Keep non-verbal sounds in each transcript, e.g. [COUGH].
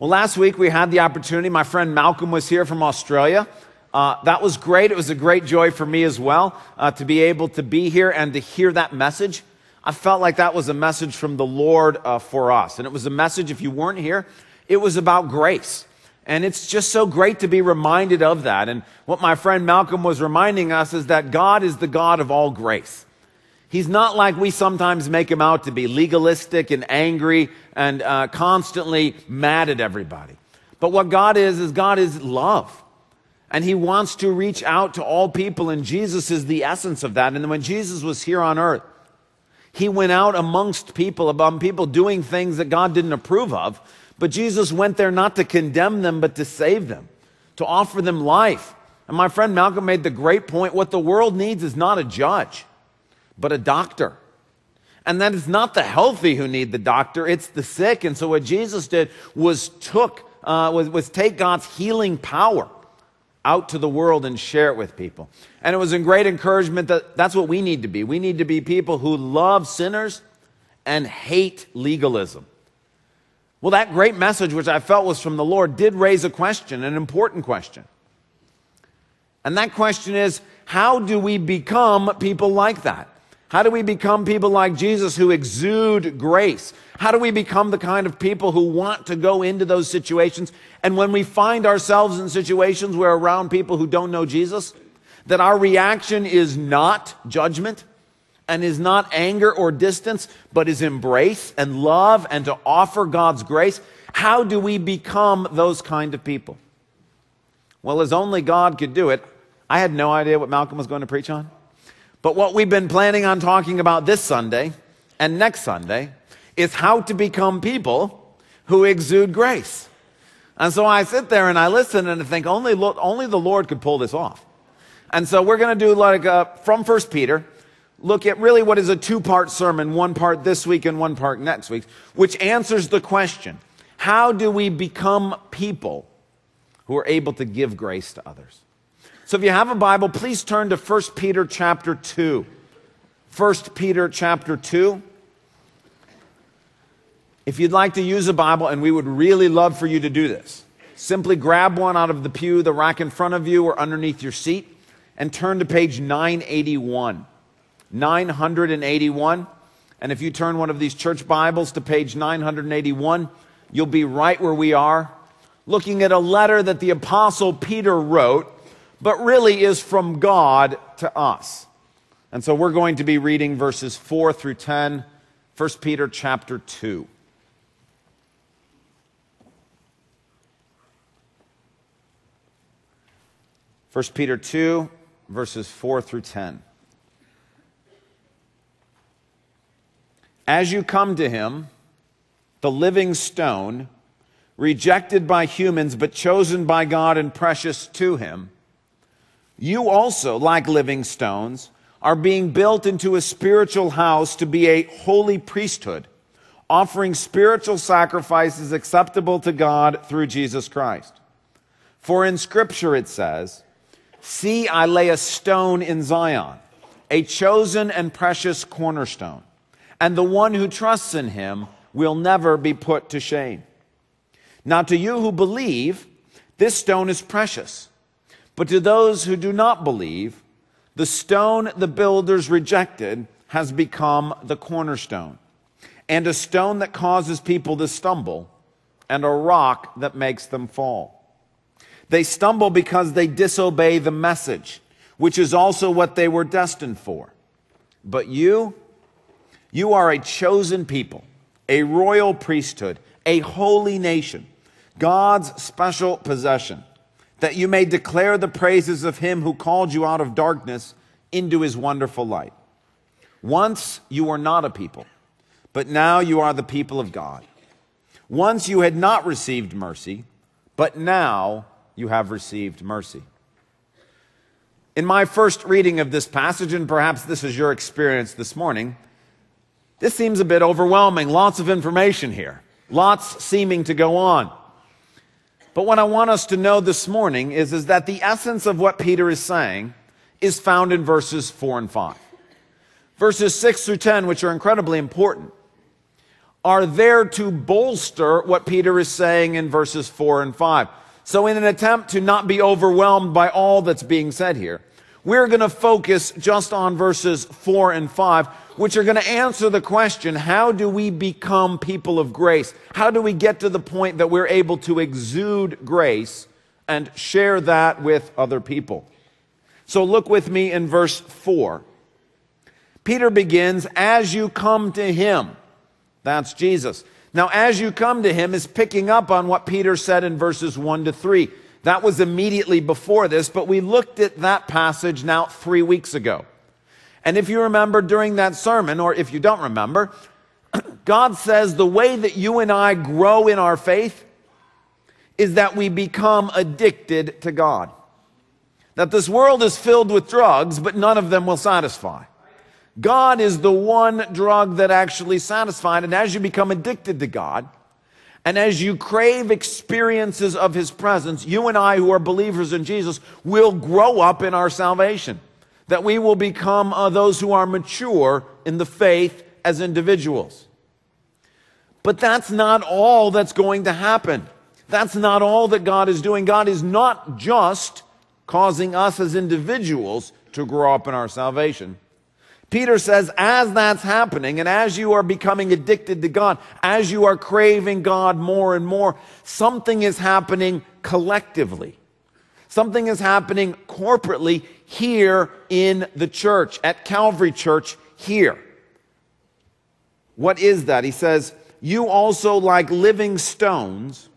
Well, last week we had the opportunity. My friend Malcolm was here from Australia. Uh, that was great. It was a great joy for me as well uh, to be able to be here and to hear that message. I felt like that was a message from the Lord uh, for us. And it was a message, if you weren't here, it was about grace. And it's just so great to be reminded of that. And what my friend Malcolm was reminding us is that God is the God of all grace. He's not like we sometimes make him out to be legalistic and angry and uh, constantly mad at everybody. But what God is, is God is love. And he wants to reach out to all people, and Jesus is the essence of that. And when Jesus was here on earth, he went out amongst people, among people doing things that God didn't approve of. But Jesus went there not to condemn them, but to save them, to offer them life. And my friend Malcolm made the great point what the world needs is not a judge but a doctor. And that is not the healthy who need the doctor, it's the sick. And so what Jesus did was took, uh, was, was take God's healing power out to the world and share it with people. And it was a great encouragement that that's what we need to be. We need to be people who love sinners and hate legalism. Well, that great message, which I felt was from the Lord, did raise a question, an important question. And that question is how do we become people like that? How do we become people like Jesus who exude grace? How do we become the kind of people who want to go into those situations? And when we find ourselves in situations where around people who don't know Jesus, that our reaction is not judgment and is not anger or distance, but is embrace and love and to offer God's grace. How do we become those kind of people? Well, as only God could do it, I had no idea what Malcolm was going to preach on. But what we've been planning on talking about this Sunday and next Sunday is how to become people who exude grace. And so I sit there and I listen and I think only, only the Lord could pull this off. And so we're going to do like a, uh, from First Peter, look at really what is a two-part sermon, one part this week and one part next week, which answers the question, how do we become people who are able to give grace to others? So if you have a Bible, please turn to 1 Peter chapter 2. 1 Peter chapter 2. If you'd like to use a Bible, and we would really love for you to do this, simply grab one out of the pew, the rack in front of you, or underneath your seat, and turn to page 981. 981. And if you turn one of these church Bibles to page 981, you'll be right where we are, looking at a letter that the Apostle Peter wrote but really is from God to us. And so we're going to be reading verses 4 through 10, 1 Peter chapter 2. First Peter 2, verses 4 through 10. As you come to him, the living stone, rejected by humans but chosen by God and precious to him, you also, like living stones, are being built into a spiritual house to be a holy priesthood, offering spiritual sacrifices acceptable to God through Jesus Christ. For in Scripture it says, See, I lay a stone in Zion, a chosen and precious cornerstone, and the one who trusts in him will never be put to shame. Now, to you who believe, this stone is precious. But to those who do not believe, the stone the builders rejected has become the cornerstone, and a stone that causes people to stumble, and a rock that makes them fall. They stumble because they disobey the message, which is also what they were destined for. But you, you are a chosen people, a royal priesthood, a holy nation, God's special possession that you may declare the praises of him who called you out of darkness into his wonderful light. Once you were not a people, but now you are the people of God. Once you had not received mercy, but now you have received mercy. In my first reading of this passage, and perhaps this is your experience this morning, this seems a bit overwhelming. Lots of information here, lots seeming to go on. But what I want us to know this morning is, is that the essence of what Peter is saying is found in verses 4 and 5. Verses 6 through 10, which are incredibly important, are there to bolster what Peter is saying in verses 4 and 5. So, in an attempt to not be overwhelmed by all that's being said here, we're going to focus just on verses 4 and 5, which are going to answer the question how do we become people of grace? How do we get to the point that we're able to exude grace and share that with other people? So, look with me in verse 4. Peter begins, as you come to him. That's Jesus. Now, as you come to him is picking up on what Peter said in verses 1 to 3. That was immediately before this, but we looked at that passage now three weeks ago. And if you remember during that sermon, or if you don't remember, [CLEARS THROAT] God says the way that you and I grow in our faith is that we become addicted to God. That this world is filled with drugs, but none of them will satisfy. God is the one drug that actually satisfies. And as you become addicted to God, and as you crave experiences of His presence, you and I, who are believers in Jesus, will grow up in our salvation. That we will become uh, those who are mature in the faith as individuals. But that's not all that's going to happen. That's not all that God is doing. God is not just causing us as individuals to grow up in our salvation. Peter says, as that's happening, and as you are becoming addicted to God, as you are craving God more and more, something is happening collectively. Something is happening corporately here in the church, at Calvary Church here. What is that? He says, You also, like living stones,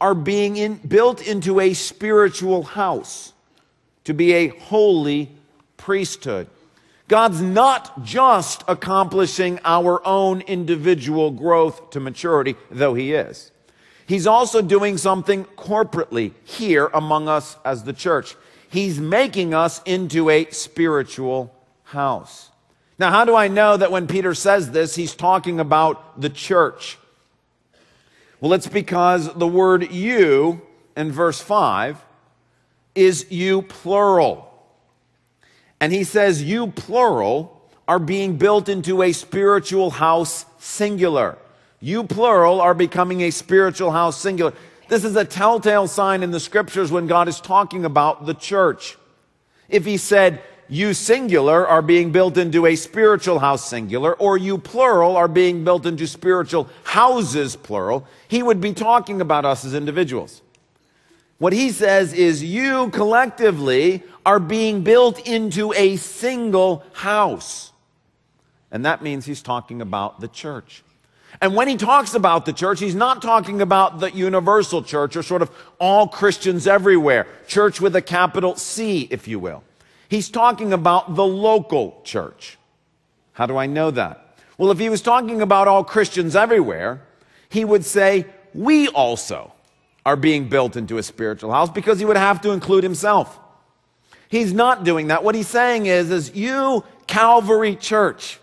are being in, built into a spiritual house to be a holy priesthood. God's not just accomplishing our own individual growth to maturity, though He is. He's also doing something corporately here among us as the church. He's making us into a spiritual house. Now, how do I know that when Peter says this, he's talking about the church? Well, it's because the word you in verse 5 is you plural. And he says, You plural are being built into a spiritual house singular. You plural are becoming a spiritual house singular. This is a telltale sign in the scriptures when God is talking about the church. If he said, you singular are being built into a spiritual house singular, or you plural are being built into spiritual houses plural, he would be talking about us as individuals. What he says is, you collectively are being built into a single house. And that means he's talking about the church. And when he talks about the church, he's not talking about the universal church or sort of all Christians everywhere, church with a capital C, if you will. He's talking about the local church. How do I know that? Well, if he was talking about all Christians everywhere, he would say, we also are being built into a spiritual house because he would have to include himself. He's not doing that. What he's saying is, is you Calvary Church,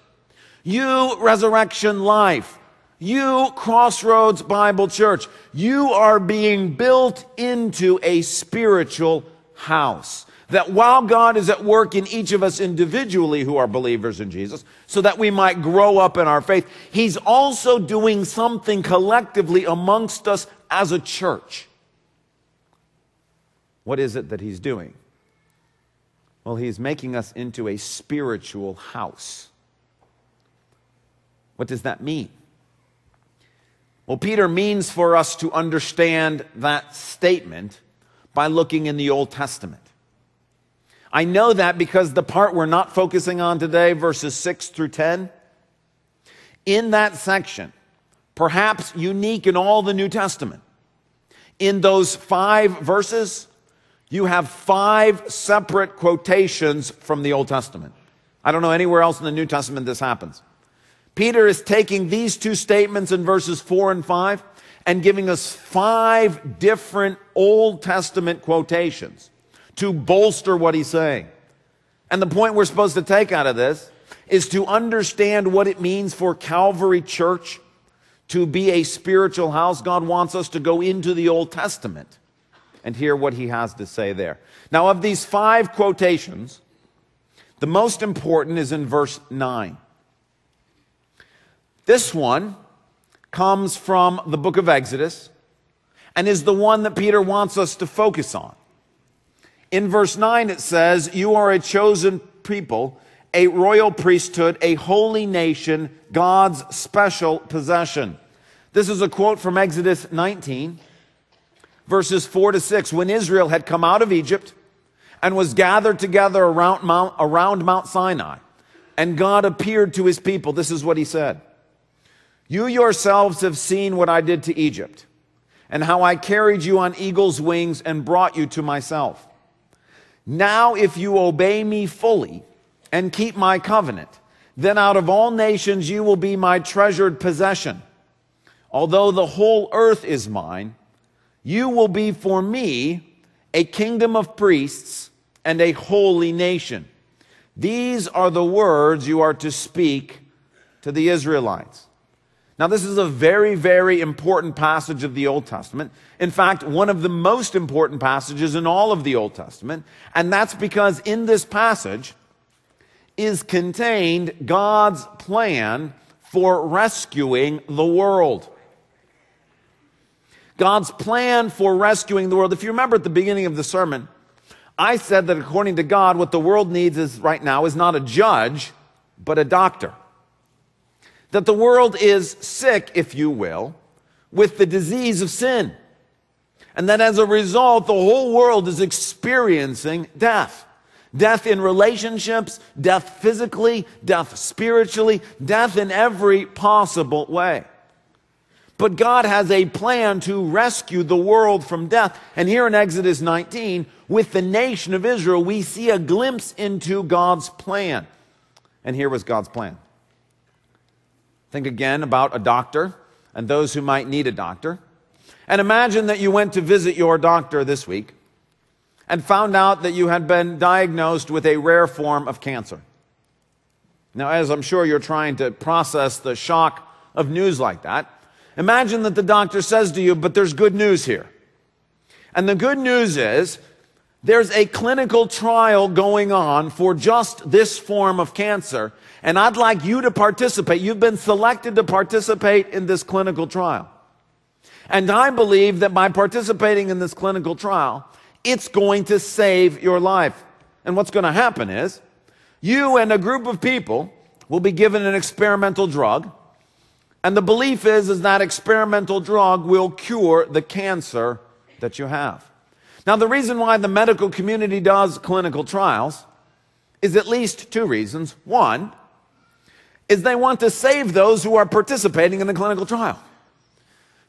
you Resurrection Life, you Crossroads Bible Church, you are being built into a spiritual house. That while God is at work in each of us individually who are believers in Jesus, so that we might grow up in our faith, He's also doing something collectively amongst us as a church. What is it that He's doing? Well, He's making us into a spiritual house. What does that mean? Well, Peter means for us to understand that statement by looking in the Old Testament. I know that because the part we're not focusing on today, verses 6 through 10, in that section, perhaps unique in all the New Testament. In those five verses, you have five separate quotations from the Old Testament. I don't know anywhere else in the New Testament this happens. Peter is taking these two statements in verses 4 and 5 and giving us five different Old Testament quotations to bolster what he's saying. And the point we're supposed to take out of this is to understand what it means for Calvary Church to be a spiritual house, God wants us to go into the Old Testament and hear what he has to say there. Now, of these five quotations, the most important is in verse 9. This one comes from the book of Exodus and is the one that Peter wants us to focus on. In verse 9, it says, You are a chosen people, a royal priesthood, a holy nation, God's special possession. This is a quote from Exodus 19, verses 4 to 6. When Israel had come out of Egypt and was gathered together around Mount, around Mount Sinai, and God appeared to his people, this is what he said You yourselves have seen what I did to Egypt, and how I carried you on eagle's wings and brought you to myself. Now, if you obey me fully and keep my covenant, then out of all nations you will be my treasured possession. Although the whole earth is mine, you will be for me a kingdom of priests and a holy nation. These are the words you are to speak to the Israelites. Now, this is a very, very important passage of the Old Testament. In fact, one of the most important passages in all of the Old Testament. And that's because in this passage is contained God's plan for rescuing the world. God's plan for rescuing the world. If you remember at the beginning of the sermon, I said that according to God, what the world needs is right now is not a judge, but a doctor that the world is sick, if you will, with the disease of sin. And that as a result, the whole world is experiencing death. Death in relationships, death physically, death spiritually, death in every possible way. But God has a plan to rescue the world from death. And here in Exodus 19, with the nation of Israel, we see a glimpse into God's plan. And here was God's plan. Think again about a doctor and those who might need a doctor. And imagine that you went to visit your doctor this week and found out that you had been diagnosed with a rare form of cancer. Now, as I'm sure you're trying to process the shock of news like that, imagine that the doctor says to you, but there's good news here. And the good news is there's a clinical trial going on for just this form of cancer, and I'd like you to participate. You've been selected to participate in this clinical trial. And I believe that by participating in this clinical trial, it's going to save your life. And what's going to happen is you and a group of people will be given an experimental drug. And the belief is, is that experimental drug will cure the cancer that you have. Now, the reason why the medical community does clinical trials is at least two reasons. One, is they want to save those who are participating in the clinical trial.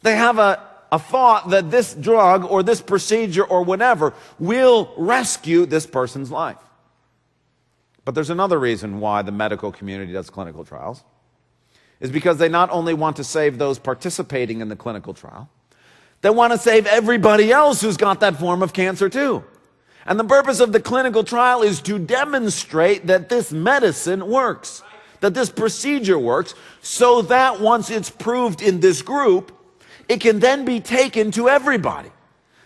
They have a, a thought that this drug or this procedure or whatever will rescue this person's life. But there's another reason why the medical community does clinical trials is because they not only want to save those participating in the clinical trial, they want to save everybody else who's got that form of cancer too. And the purpose of the clinical trial is to demonstrate that this medicine works that this procedure works so that once it's proved in this group, it can then be taken to everybody.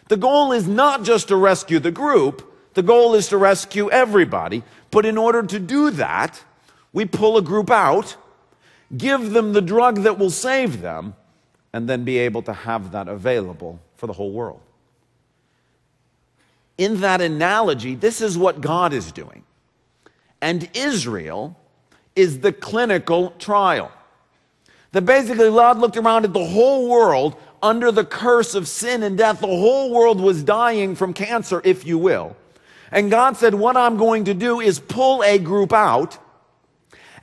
The goal is not just to rescue the group, the goal is to rescue everybody. But in order to do that, we pull a group out, give them the drug that will save them, and then be able to have that available for the whole world. In that analogy, this is what God is doing. And Israel is the clinical trial. That basically God looked around at the whole world under the curse of sin and death. The whole world was dying from cancer, if you will. And God said, What I'm going to do is pull a group out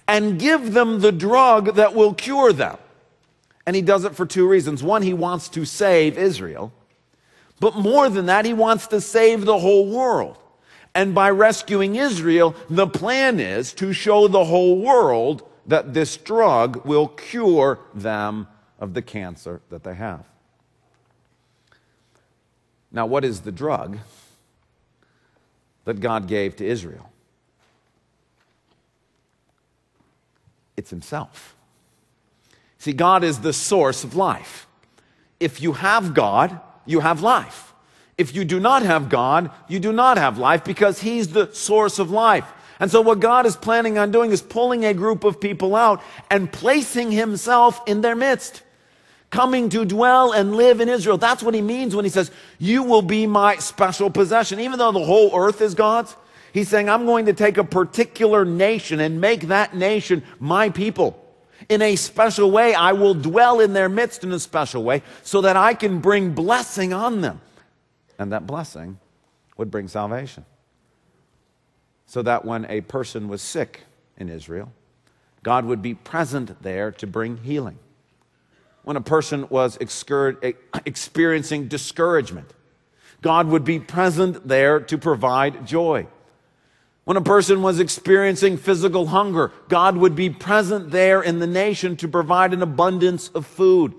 and give them the drug that will cure them. And He does it for two reasons. One, He wants to save Israel. But more than that, He wants to save the whole world. And by rescuing Israel, the plan is to show the whole world that this drug will cure them of the cancer that they have. Now, what is the drug that God gave to Israel? It's Himself. See, God is the source of life. If you have God, you have life. If you do not have God, you do not have life because He's the source of life. And so what God is planning on doing is pulling a group of people out and placing Himself in their midst. coming to dwell and live in Israel. That's what he means when he says, You will be my special possession. Even though the whole earth is God's, he's saying, I'm going to take a particular nation and make that nation my people. In a special way, I will dwell in their midst in a special way so that I can bring blessing on them. And that blessing would bring salvation. So that when a person was sick in Israel, God would be present there to bring healing when a person was [CLEARS THROAT] experiencing discouragement. God would be present there to provide joy. When a person was experiencing physical hunger, God would be present there in the nation to provide an abundance of food.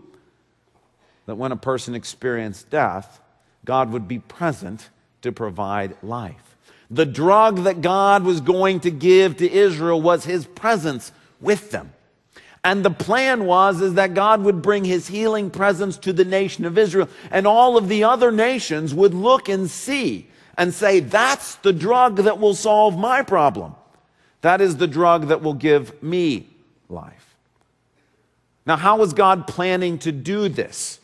That when a person experienced death, God would be present to provide life. The drug that God was going to give to Israel was his presence with them. And the plan was is that God would bring his healing presence to the nation of Israel and all of the other nations would look and see and say that's the drug that will solve my problem. That is the drug that will give me life. Now how is God planning to do this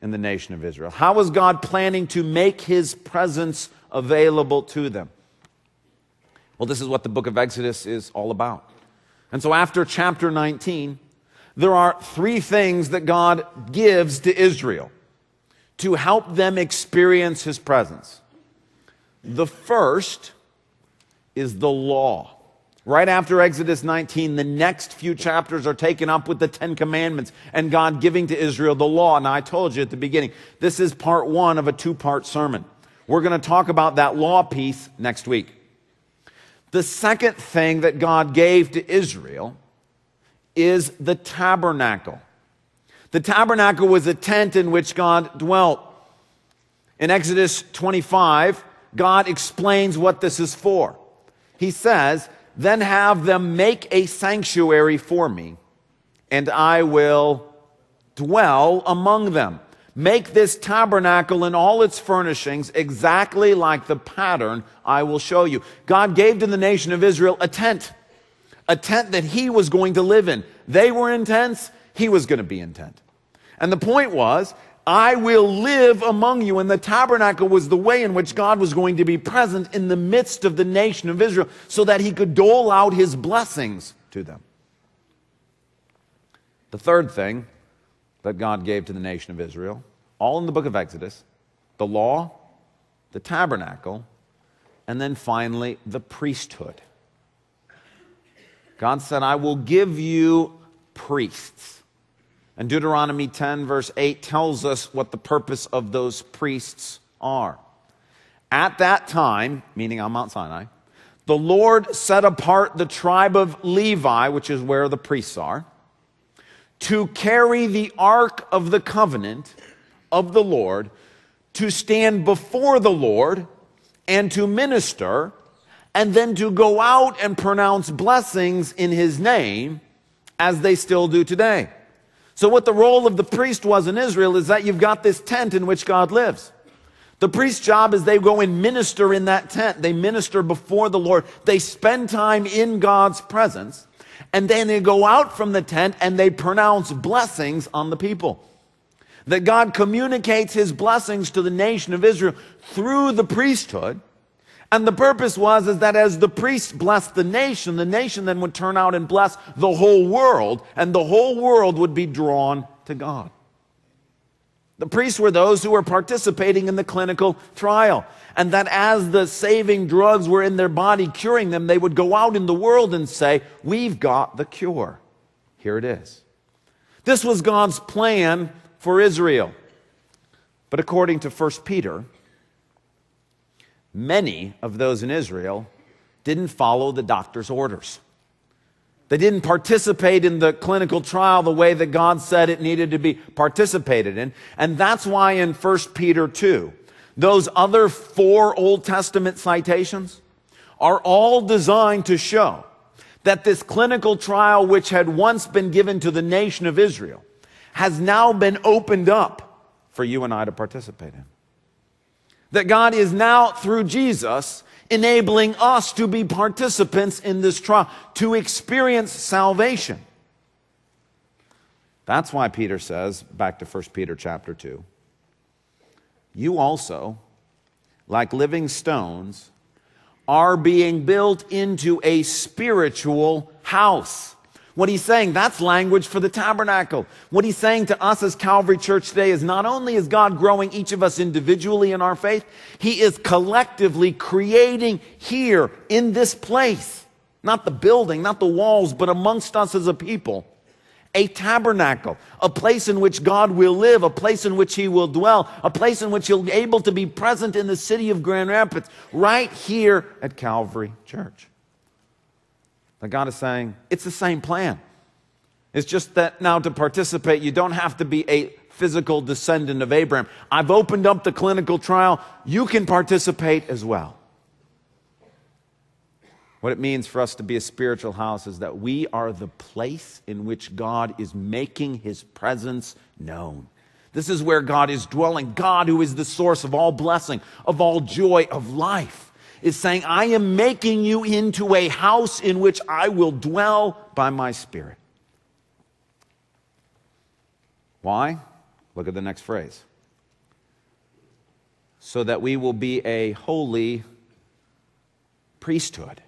in the nation of Israel? How is God planning to make his presence available to them? Well, this is what the book of Exodus is all about. And so after chapter 19, there are three things that God gives to Israel to help them experience his presence. The first is the law. Right after Exodus 19, the next few chapters are taken up with the Ten Commandments and God giving to Israel the law. And I told you at the beginning, this is part one of a two part sermon. We're going to talk about that law piece next week. The second thing that God gave to Israel is the tabernacle. The tabernacle was a tent in which God dwelt. In Exodus 25, God explains what this is for. He says, Then have them make a sanctuary for me, and I will dwell among them. Make this tabernacle and all its furnishings exactly like the pattern I will show you. God gave to the nation of Israel a tent, a tent that he was going to live in. They were in tents, he was going to be in tent. And the point was, I will live among you. And the tabernacle was the way in which God was going to be present in the midst of the nation of Israel so that he could dole out his blessings to them. The third thing that God gave to the nation of Israel, all in the book of Exodus the law, the tabernacle, and then finally the priesthood. God said, I will give you priests. And Deuteronomy 10, verse 8, tells us what the purpose of those priests are. At that time, meaning on Mount Sinai, the Lord set apart the tribe of Levi, which is where the priests are, to carry the ark of the covenant of the Lord, to stand before the Lord and to minister, and then to go out and pronounce blessings in his name as they still do today. So, what the role of the priest was in Israel is that you've got this tent in which God lives. The priest's job is they go and minister in that tent. They minister before the Lord. They spend time in God's presence and then they go out from the tent and they pronounce blessings on the people. That God communicates his blessings to the nation of Israel through the priesthood. And the purpose was is that as the priest blessed the nation, the nation then would turn out and bless the whole world, and the whole world would be drawn to God. The priests were those who were participating in the clinical trial and that as the saving drugs were in their body curing them, they would go out in the world and say, We've got the cure. Here it is. This was God's plan for Israel. But according to 1 Peter, many of those in Israel didn't follow the doctor's orders. They didn't participate in the clinical trial the way that God said it needed to be participated in. And that's why in 1 Peter 2, those other four Old Testament citations are all designed to show that this clinical trial, which had once been given to the nation of Israel, has now been opened up for you and I to participate in. That God is now, through Jesus, enabling us to be participants in this trial, to experience salvation. That's why Peter says, back to 1 Peter chapter 2, you also, like living stones, are being built into a spiritual house. What he's saying, that's language for the tabernacle. What he's saying to us as Calvary Church today is not only is God growing each of us individually in our faith, he is collectively creating here in this place, not the building, not the walls, but amongst us as a people, a tabernacle, a place in which God will live, a place in which He will dwell, a place in which He'll be able to be present in the city of Grand Rapids, right here at Calvary Church. That God is saying, it's the same plan. It's just that now to participate, you don't have to be a physical descendant of Abraham. I've opened up the clinical trial. You can participate as well. What it means for us to be a spiritual house is that we are the place in which God is making his presence known. This is where God is dwelling. God, who is the source of all blessing, of all joy, of life, is saying, I am making you into a house in which I will dwell by my spirit. Why? Look at the next phrase. So that we will be a holy priesthood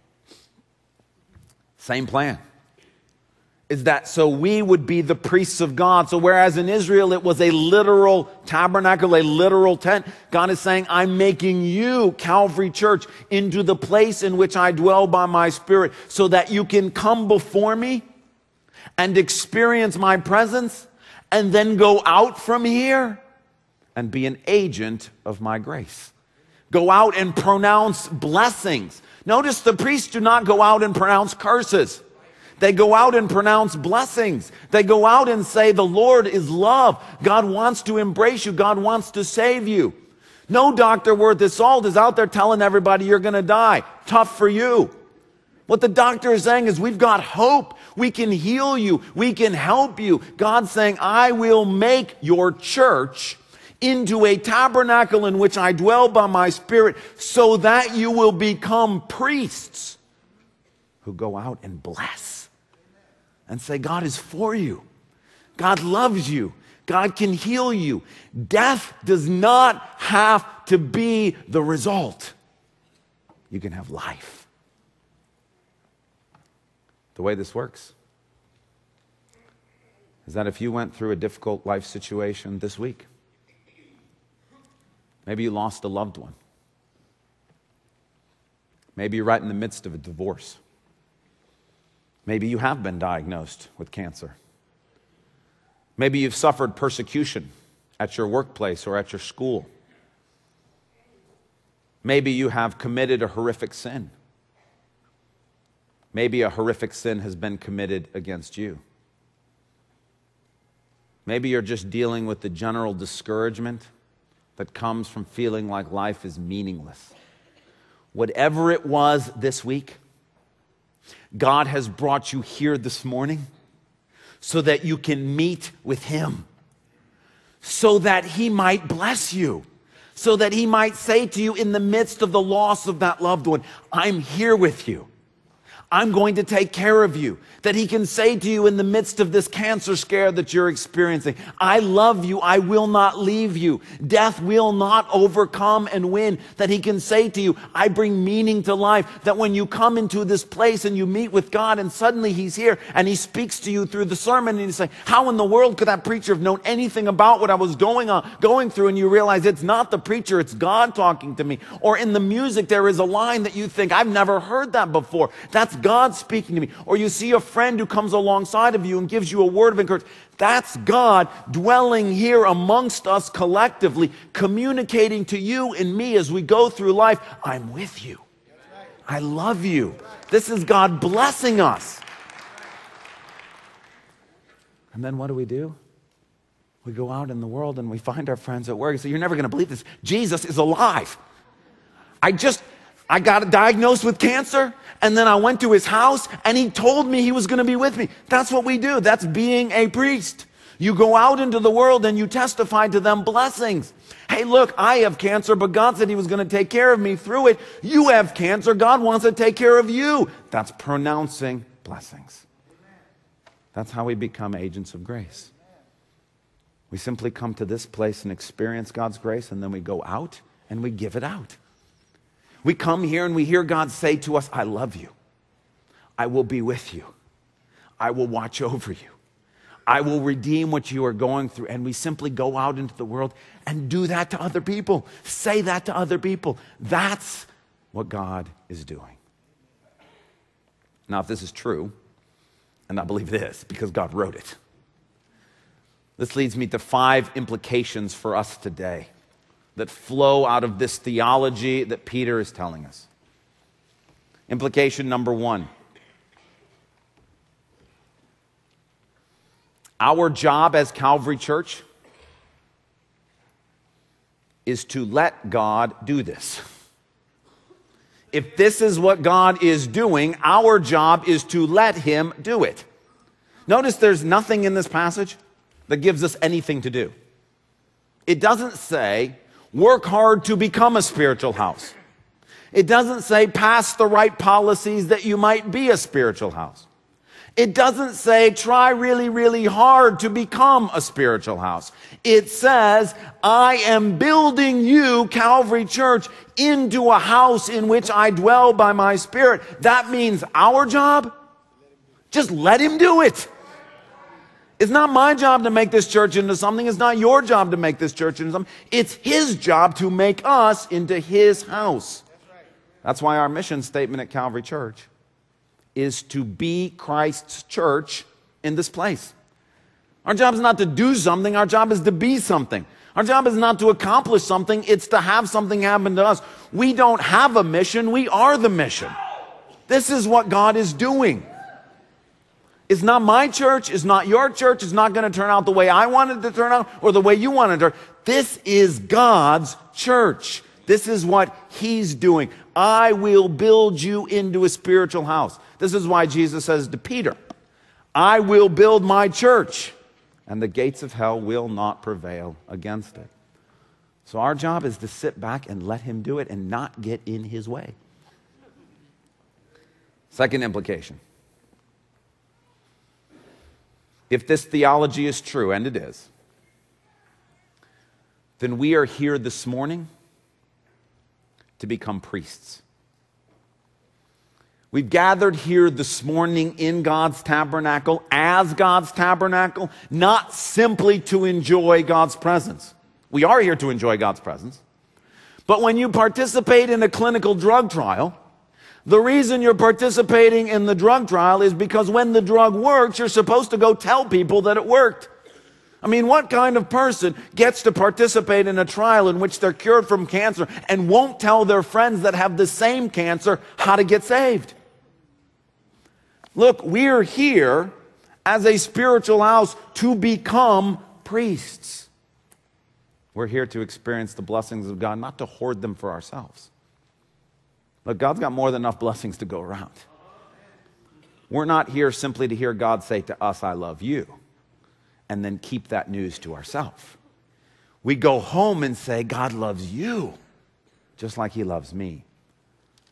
same plan. Is that so we would be the priests of God. So whereas in Israel it was a literal tabernacle, a literal tent, God is saying, I'm making you, Calvary Church, into the place in which I dwell by my spirit so that you can come before me and experience my presence and then go out from here and be an agent of my grace. Go out and pronounce blessings. Notice the priests do not go out and pronounce curses. They go out and pronounce blessings. They go out and say, The Lord is love. God wants to embrace you. God wants to save you. No doctor worth his salt is out there telling everybody you're going to die. Tough for you. What the doctor is saying is, We've got hope. We can heal you. We can help you. God's saying, I will make your church into a tabernacle in which I dwell by my spirit so that you will become priests who go out and bless and say, God is for you. God loves you. God can heal you. Death does not have to be the result. You can have life. The way this works is that if you went through a difficult life situation this week, Maybe you lost a loved one. Maybe you're right in the midst of a divorce. Maybe you have been diagnosed with cancer. Maybe you've suffered persecution at your workplace or at your school. Maybe you have committed a horrific sin. Maybe a horrific sin has been committed against you. Maybe you're just dealing with the general discouragement that comes from feeling like life is meaningless. Whatever it was this week, God has brought you here this morning so that you can meet with Him, so that He might bless you, so that He might say to you in the midst of the loss of that loved one, I'm here with you. I'm going to take care of you. That he can say to you in the midst of this cancer scare that you're experiencing, I love you. I will not leave you. Death will not overcome and win. That he can say to you, I bring meaning to life. That when you come into this place and you meet with God and suddenly he's here and he speaks to you through the sermon and you say, how in the world could that preacher have known anything about what I was going on, going through? And you realize it's not the preacher, it's God talking to me. Or in the music, there is a line that you think, I've never heard that before. That's God speaking to me. Or you see a friend who comes alongside of you and gives you a word of encouragement. That's God dwelling here amongst us collectively, communicating to you and me as we go through life. I'm with you. I love you. This is God blessing us. And then what do we do? We go out in the world and we find our friends at work say, You're never going to believe this. Jesus is alive. I just, I got diagnosed with cancer and then I went to his house and he told me he was going to be with me. That's what we do. That's being a priest. You go out into the world and you testify to them blessings. Hey, look, I have cancer, but God said he was going to take care of me through it. You have cancer. God wants to take care of you. That's pronouncing blessings. That's how we become agents of grace. We simply come to this place and experience God's grace, and then we go out and we give it out. We come here and we hear God say to us, I love you. I will be with you. I will watch over you. I will redeem what you are going through. And we simply go out into the world and do that to other people. Say that to other people. That's what God is doing. Now, if this is true, and I believe this because God wrote it, this leads me to five implications for us today that flow out of this theology that Peter is telling us. Implication number one Our job as Calvary Church is to let God do this. If this is what God is doing, our job is to let Him do it. Notice there's nothing in this passage that gives us anything to do. It doesn't say, work hard to become a spiritual house. It doesn't say, pass the right policies that you might be a spiritual house. It doesn't say try really, really hard to become a spiritual house. It says, I am building you, Calvary Church, into a house in which I dwell by my spirit. That means our job, just let him do it. It's not my job to make this church into something. It's not your job to make this church into something. It's his job to make us into his house. That's why our mission statement at Calvary Church is to be Christ's church in this place. Our job is not to do something, our job is to be something. Our job is not to accomplish something, it's to have something happen to us. We don't have a mission, we are the mission. This is what God is doing. It's not my church, it's not your church, it's not going to turn out the way I wanted it to turn out or the way you wanted to. This is God's church. This is what He's doing. I will build you into a spiritual house. This is why Jesus says to Peter, I will build my church, and the gates of hell will not prevail against it. So our job is to sit back and let him do it and not get in his way. Second implication. If this theology is true, and it is, then we are here this morning to become priests. We've gathered here this morning in God's tabernacle as God's tabernacle, not simply to enjoy God's presence. We are here to enjoy God's presence. But when you participate in a clinical drug trial, the reason you're participating in the drug trial is because when the drug works, you're supposed to go tell people that it worked. I mean, what kind of person gets to participate in a trial in which they're cured from cancer and won't tell their friends that have the same cancer how to get saved? Look, we're here as a spiritual house to become priests. We're here to experience the blessings of God, not to hoard them for ourselves. Look, God's got more than enough blessings to go around. We're not here simply to hear God say to us, I love you, and then keep that news to ourselves. We go home and say, God loves you, just like he loves me.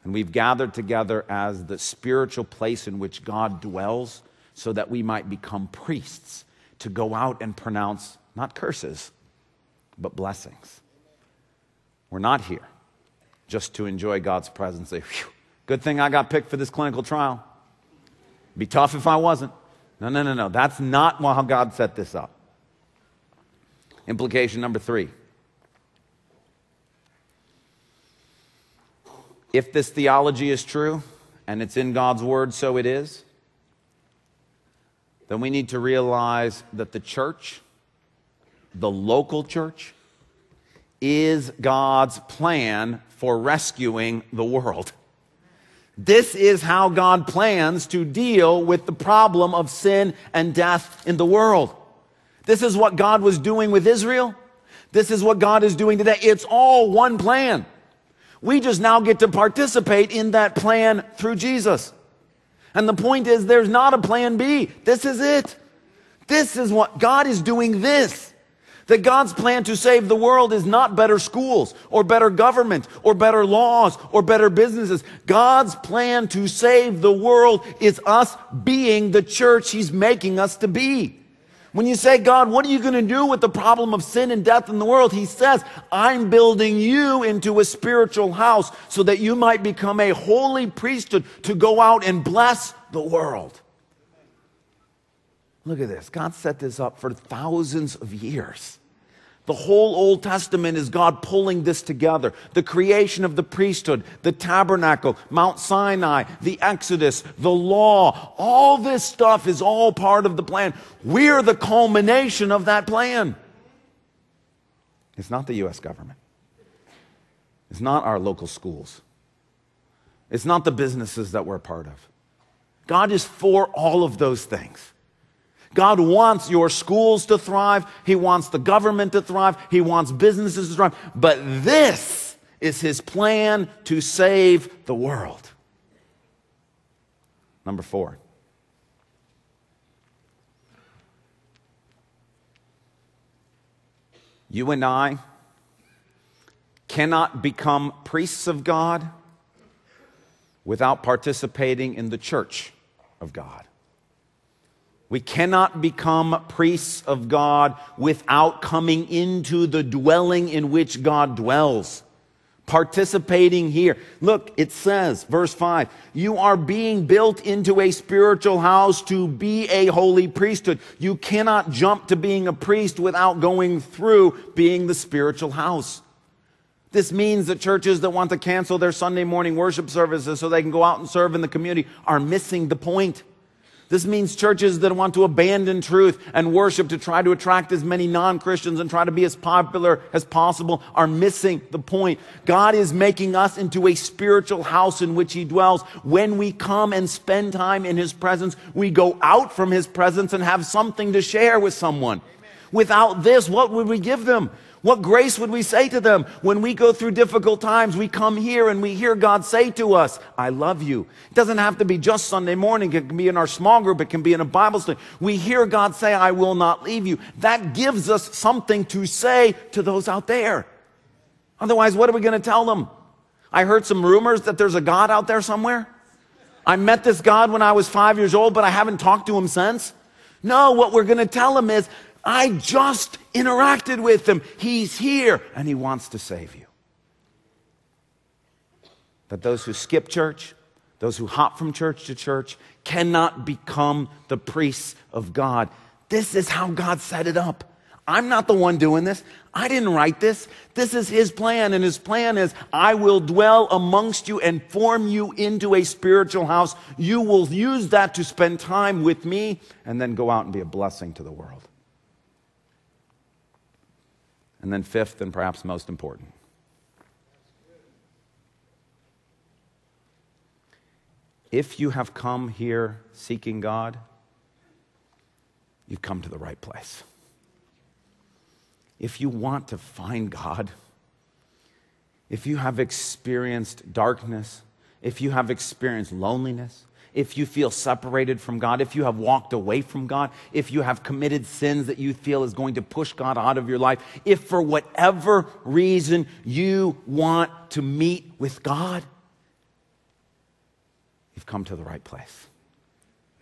And we've gathered together as the spiritual place in which God dwells so that we might become priests to go out and pronounce not curses, but blessings. We're not here just to enjoy God's presence. Say, good thing I got picked for this clinical trial. Be tough if I wasn't. No, no, no, no. That's not how God set this up. Implication number three If this theology is true, and it's in God's word, so it is, then we need to realize that the church, the local church, is God's plan for rescuing the world. This is how God plans to deal with the problem of sin and death in the world. This is what God was doing with Israel. This is what God is doing today. It's all one plan. We just now get to participate in that plan through Jesus. And the point is, there's not a plan B. This is it. This is what God is doing this. That God's plan to save the world is not better schools or better government or better laws or better businesses. God's plan to save the world is us being the church He's making us to be. When you say, God, what are you going to do with the problem of sin and death in the world? He says, I'm building you into a spiritual house so that you might become a holy priesthood to go out and bless the world. Look at this. God set this up for thousands of years. The whole Old Testament is God pulling this together. The creation of the priesthood, the tabernacle, Mount Sinai, the Exodus, the law, all this stuff is all part of the plan. We're the culmination of that plan. It's not the U.S. government. It's not our local schools. It's not the businesses that we're a part of. God is for all of those things. God wants your schools to thrive. He wants the government to thrive. He wants businesses to thrive. But this is his plan to save the world. Number four. You and I cannot become priests of God without participating in the church of God. We cannot become priests of God without coming into the dwelling in which God dwells. Participating here. Look, it says, verse 5, you are being built into a spiritual house to be a holy priesthood. You cannot jump to being a priest without going through being the spiritual house. This means that churches that want to cancel their Sunday morning worship services so they can go out and serve in the community are missing the point. This means churches that want to abandon truth and worship to try to attract as many non Christians and try to be as popular as possible are missing the point. God is making us into a spiritual house in which He dwells. When we come and spend time in His presence, we go out from His presence and have something to share with someone. Without this, what would we give them? What grace would we say to them when we go through difficult times? We come here and we hear God say to us, I love you. It doesn't have to be just Sunday morning. It can be in our small group. It can be in a Bible study. We hear God say, I will not leave you. That gives us something to say to those out there. Otherwise, what are we going to tell them? I heard some rumors that there's a God out there somewhere. I met this God when I was five years old, but I haven't talked to him since. No, what we're going to tell them is, I just interacted with him. He's here and he wants to save you. That those who skip church, those who hop from church to church, cannot become the priests of God. This is how God set it up. I'm not the one doing this. I didn't write this. This is his plan, and his plan is I will dwell amongst you and form you into a spiritual house. You will use that to spend time with me and then go out and be a blessing to the world. And then, fifth, and perhaps most important, if you have come here seeking God, you've come to the right place. If you want to find God, if you have experienced darkness, if you have experienced loneliness, if you feel separated from God, if you have walked away from God, if you have committed sins that you feel is going to push God out of your life, if for whatever reason you want to meet with God, you've come to the right place.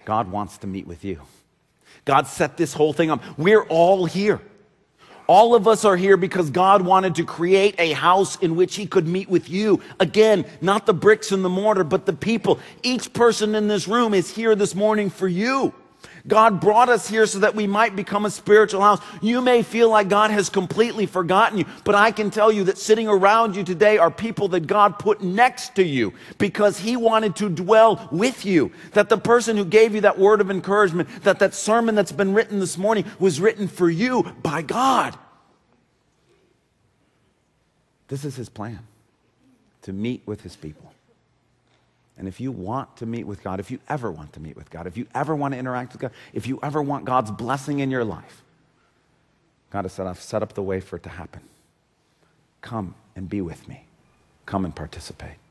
God wants to meet with you. God set this whole thing up. We're all here. All of us are here because God wanted to create a house in which He could meet with you. Again, not the bricks and the mortar, but the people. Each person in this room is here this morning for you. God brought us here so that we might become a spiritual house. You may feel like God has completely forgotten you, but I can tell you that sitting around you today are people that God put next to you because He wanted to dwell with you. That the person who gave you that word of encouragement, that that sermon that's been written this morning was written for you by God. This is His plan to meet with His people. And if you want to meet with God, if you ever want to meet with God, if you ever want to interact with God, if you ever want God's blessing in your life, God has set up, set up the way for it to happen. Come and be with me. Come and participate.